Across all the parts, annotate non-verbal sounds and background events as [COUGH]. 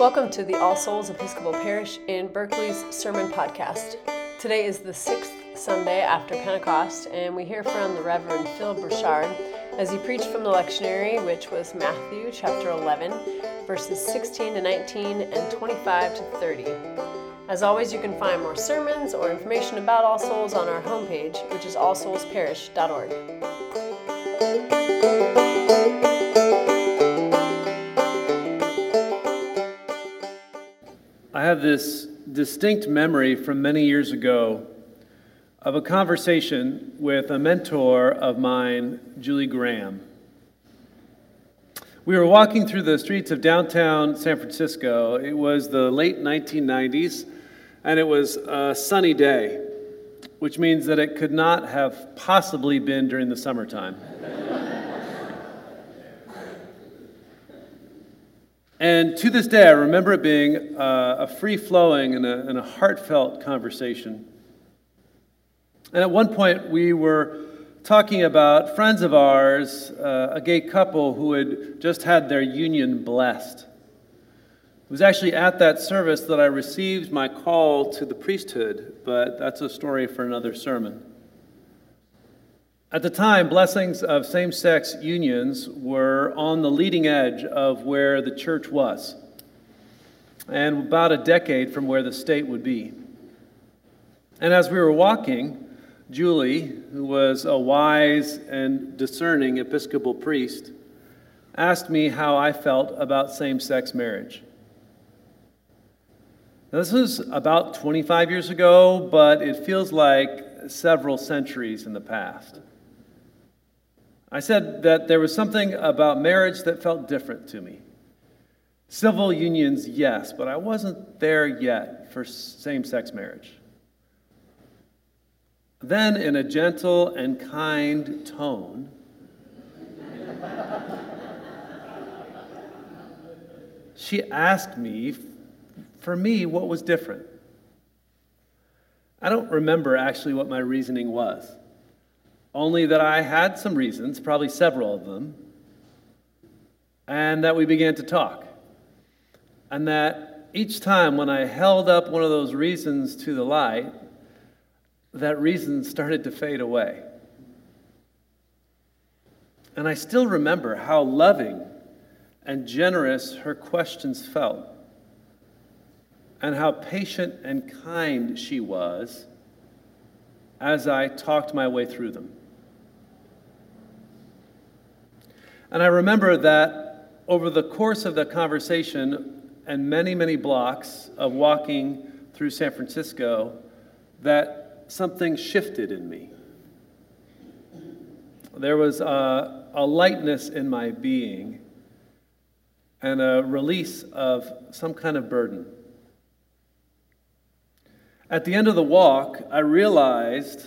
Welcome to the All Souls Episcopal Parish in Berkeley's Sermon Podcast. Today is the sixth Sunday after Pentecost, and we hear from the Reverend Phil Brochard as he preached from the lectionary, which was Matthew chapter 11, verses 16 to 19 and 25 to 30. As always, you can find more sermons or information about All Souls on our homepage, which is allsoulsparish.org. have this distinct memory from many years ago of a conversation with a mentor of mine, Julie Graham. We were walking through the streets of downtown San Francisco. It was the late 1990s, and it was a sunny day, which means that it could not have possibly been during the summertime. And to this day, I remember it being uh, a free flowing and a, and a heartfelt conversation. And at one point, we were talking about friends of ours, uh, a gay couple who had just had their union blessed. It was actually at that service that I received my call to the priesthood, but that's a story for another sermon. At the time, blessings of same sex unions were on the leading edge of where the church was, and about a decade from where the state would be. And as we were walking, Julie, who was a wise and discerning Episcopal priest, asked me how I felt about same sex marriage. Now, this was about 25 years ago, but it feels like several centuries in the past. I said that there was something about marriage that felt different to me. Civil unions, yes, but I wasn't there yet for same sex marriage. Then, in a gentle and kind tone, [LAUGHS] she asked me, for me, what was different. I don't remember actually what my reasoning was only that I had some reasons, probably several of them, and that we began to talk. And that each time when I held up one of those reasons to the light, that reason started to fade away. And I still remember how loving and generous her questions felt, and how patient and kind she was as I talked my way through them. And I remember that over the course of the conversation and many, many blocks of walking through San Francisco, that something shifted in me. There was a, a lightness in my being and a release of some kind of burden. At the end of the walk, I realized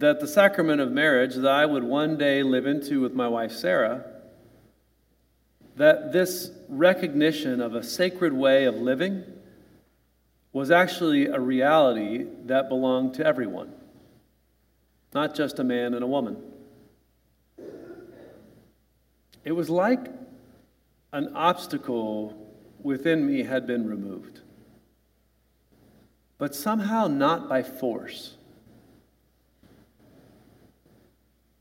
that the sacrament of marriage that I would one day live into with my wife Sarah, that this recognition of a sacred way of living was actually a reality that belonged to everyone, not just a man and a woman. It was like an obstacle within me had been removed, but somehow not by force.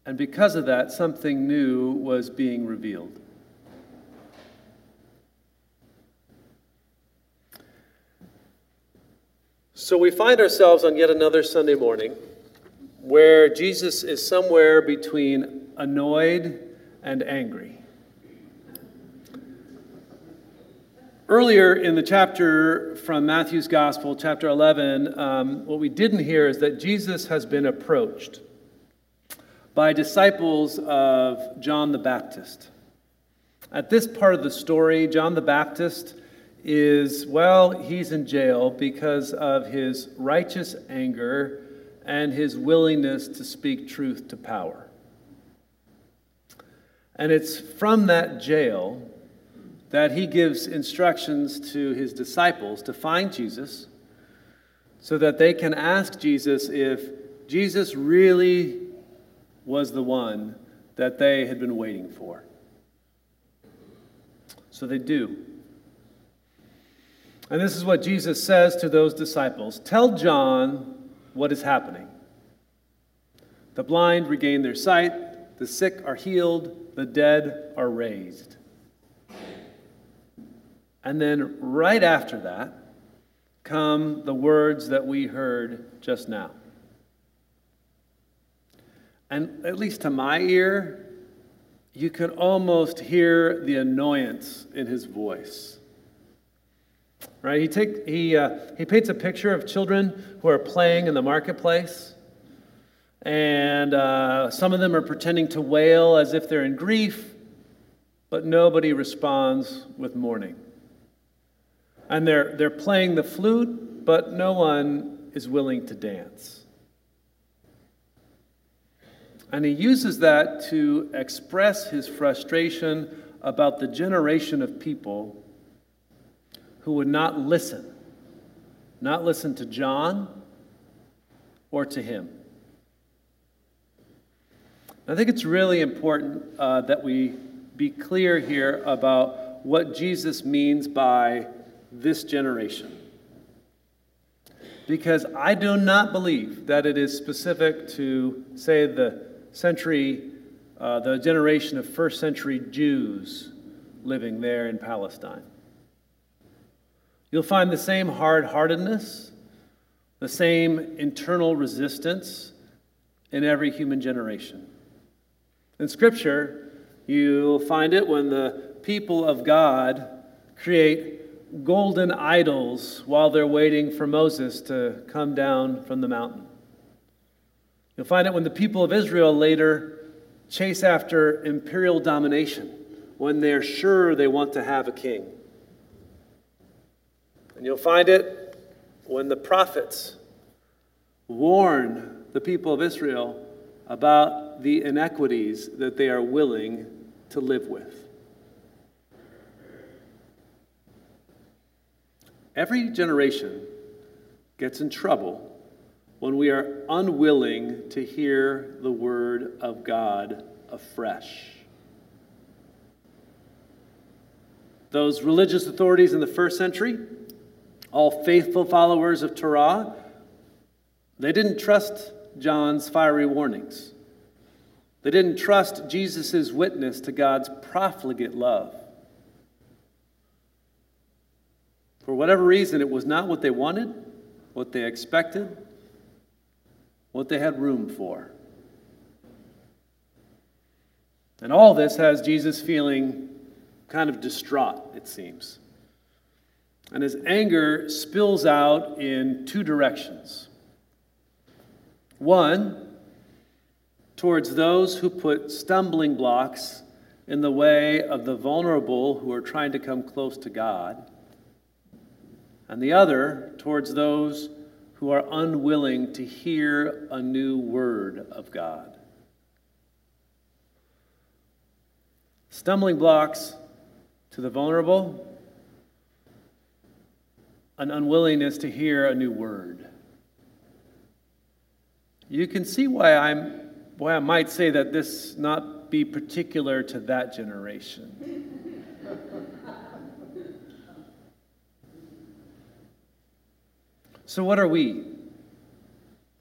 And because of that, something new was being revealed. So we find ourselves on yet another Sunday morning where Jesus is somewhere between annoyed and angry. Earlier in the chapter from Matthew's Gospel, chapter 11, um, what we didn't hear is that Jesus has been approached by disciples of John the Baptist. At this part of the story, John the Baptist is, well, he's in jail because of his righteous anger and his willingness to speak truth to power. And it's from that jail that he gives instructions to his disciples to find Jesus so that they can ask Jesus if Jesus really was the one that they had been waiting for. So they do. And this is what Jesus says to those disciples Tell John what is happening. The blind regain their sight, the sick are healed, the dead are raised. And then right after that come the words that we heard just now. And at least to my ear, you can almost hear the annoyance in his voice. Right? He, take, he, uh, he paints a picture of children who are playing in the marketplace. And uh, some of them are pretending to wail as if they're in grief, but nobody responds with mourning. And they're, they're playing the flute, but no one is willing to dance. And he uses that to express his frustration about the generation of people who would not listen, not listen to John or to him. I think it's really important uh, that we be clear here about what Jesus means by this generation. Because I do not believe that it is specific to, say, the century, uh, the generation of first century Jews living there in Palestine. You'll find the same hard heartedness, the same internal resistance in every human generation. In Scripture, you'll find it when the people of God create golden idols while they're waiting for Moses to come down from the mountain. You'll find it when the people of Israel later chase after imperial domination, when they're sure they want to have a king. And you'll find it when the prophets warn the people of Israel about the inequities that they are willing to live with. Every generation gets in trouble when we are unwilling to hear the word of God afresh. Those religious authorities in the first century, all faithful followers of Torah, they didn't trust John's fiery warnings. They didn't trust Jesus' witness to God's profligate love. For whatever reason, it was not what they wanted, what they expected, what they had room for. And all this has Jesus feeling kind of distraught, it seems. And his anger spills out in two directions. One, towards those who put stumbling blocks in the way of the vulnerable who are trying to come close to God. And the other, towards those who are unwilling to hear a new word of God. Stumbling blocks to the vulnerable, an unwillingness to hear a new word. You can see why I'm why I might say that this not be particular to that generation. So, what are we?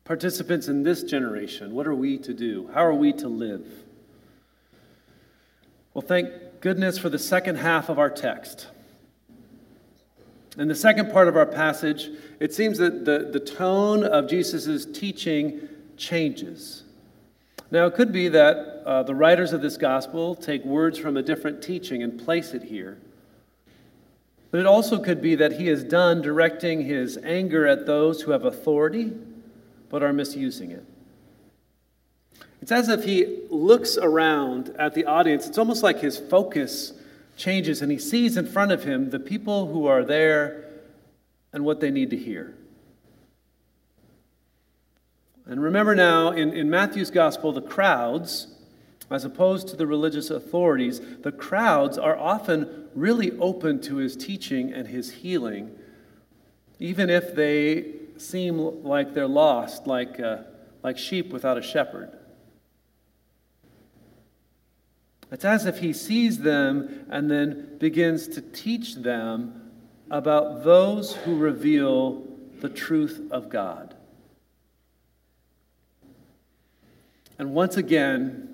Participants in this generation, what are we to do? How are we to live? Well, thank goodness for the second half of our text. In the second part of our passage, it seems that the, the tone of Jesus' teaching changes. Now, it could be that uh, the writers of this gospel take words from a different teaching and place it here. But it also could be that he is done directing his anger at those who have authority but are misusing it. It's as if he looks around at the audience. It's almost like his focus changes and he sees in front of him the people who are there and what they need to hear. And remember now, in, in Matthew's gospel, the crowds as opposed to the religious authorities, the crowds are often really open to his teaching and his healing, even if they seem like they're lost, like, uh, like sheep without a shepherd. It's as if he sees them and then begins to teach them about those who reveal the truth of God. And once again,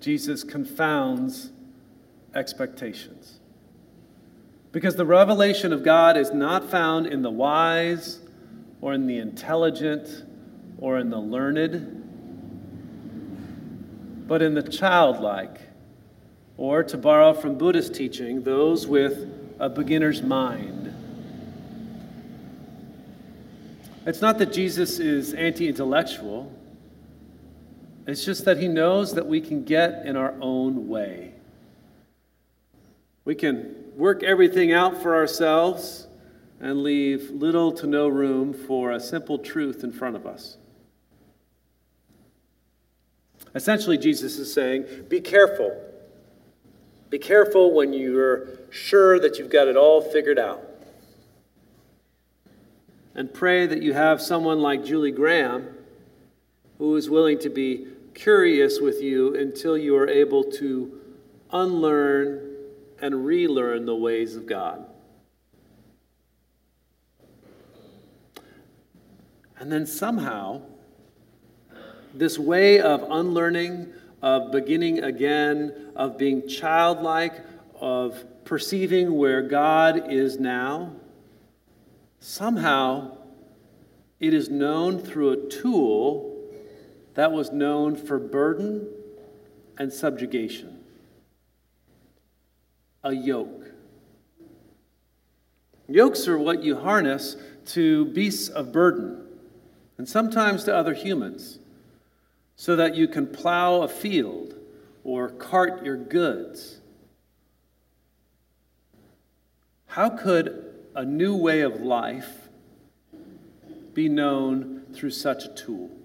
Jesus confounds expectations. Because the revelation of God is not found in the wise or in the intelligent or in the learned, but in the childlike, or to borrow from Buddhist teaching, those with a beginner's mind. It's not that Jesus is anti intellectual, it's just that he knows that we can get in our own way. We can work everything out for ourselves and leave little to no room for a simple truth in front of us. Essentially, Jesus is saying, Be careful. Be careful when you're sure that you've got it all figured out. And pray that you have someone like Julie Graham who is willing to be curious with you until you are able to unlearn and relearn the ways of God. And then somehow, this way of unlearning, of beginning again, of being childlike, of perceiving where God is now, somehow it is known through a tool that was known for burden and subjugation a yoke. Yokes are what you harness to beasts of burden and sometimes to other humans so that you can plow a field or cart your goods. How could a new way of life be known through such a tool?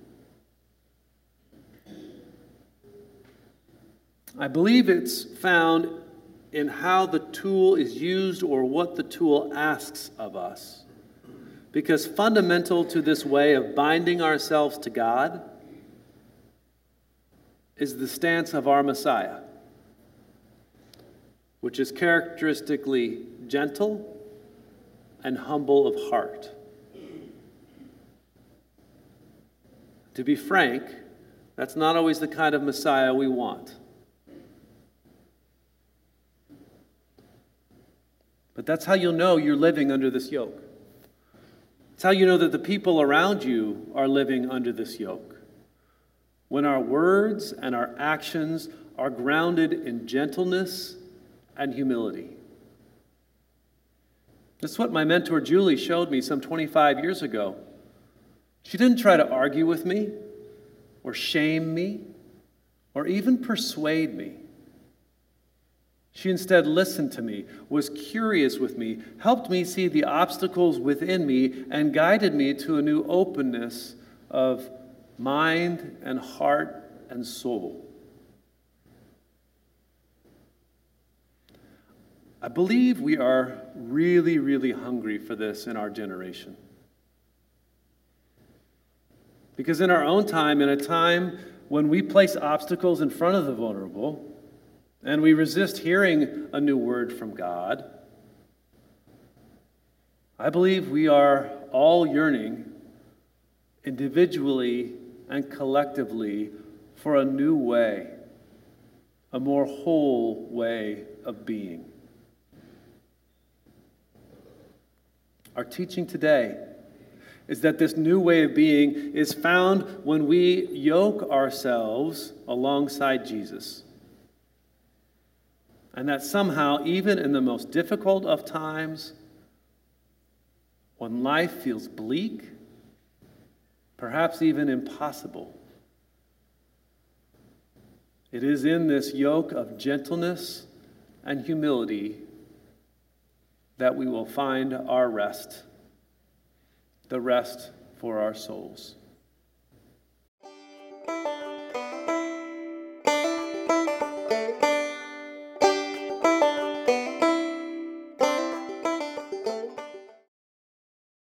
I believe it's found in how the tool is used or what the tool asks of us. Because fundamental to this way of binding ourselves to God is the stance of our Messiah, which is characteristically gentle and humble of heart. To be frank, that's not always the kind of Messiah we want. But that's how you'll know you're living under this yoke. It's how you know that the people around you are living under this yoke. When our words and our actions are grounded in gentleness and humility. That's what my mentor Julie showed me some 25 years ago. She didn't try to argue with me or shame me or even persuade me. She instead listened to me, was curious with me, helped me see the obstacles within me, and guided me to a new openness of mind and heart and soul. I believe we are really, really hungry for this in our generation. Because in our own time, in a time when we place obstacles in front of the vulnerable, and we resist hearing a new word from God, I believe we are all yearning individually and collectively for a new way, a more whole way of being. Our teaching today is that this new way of being is found when we yoke ourselves alongside Jesus. And that somehow, even in the most difficult of times, when life feels bleak, perhaps even impossible, it is in this yoke of gentleness and humility that we will find our rest, the rest for our souls.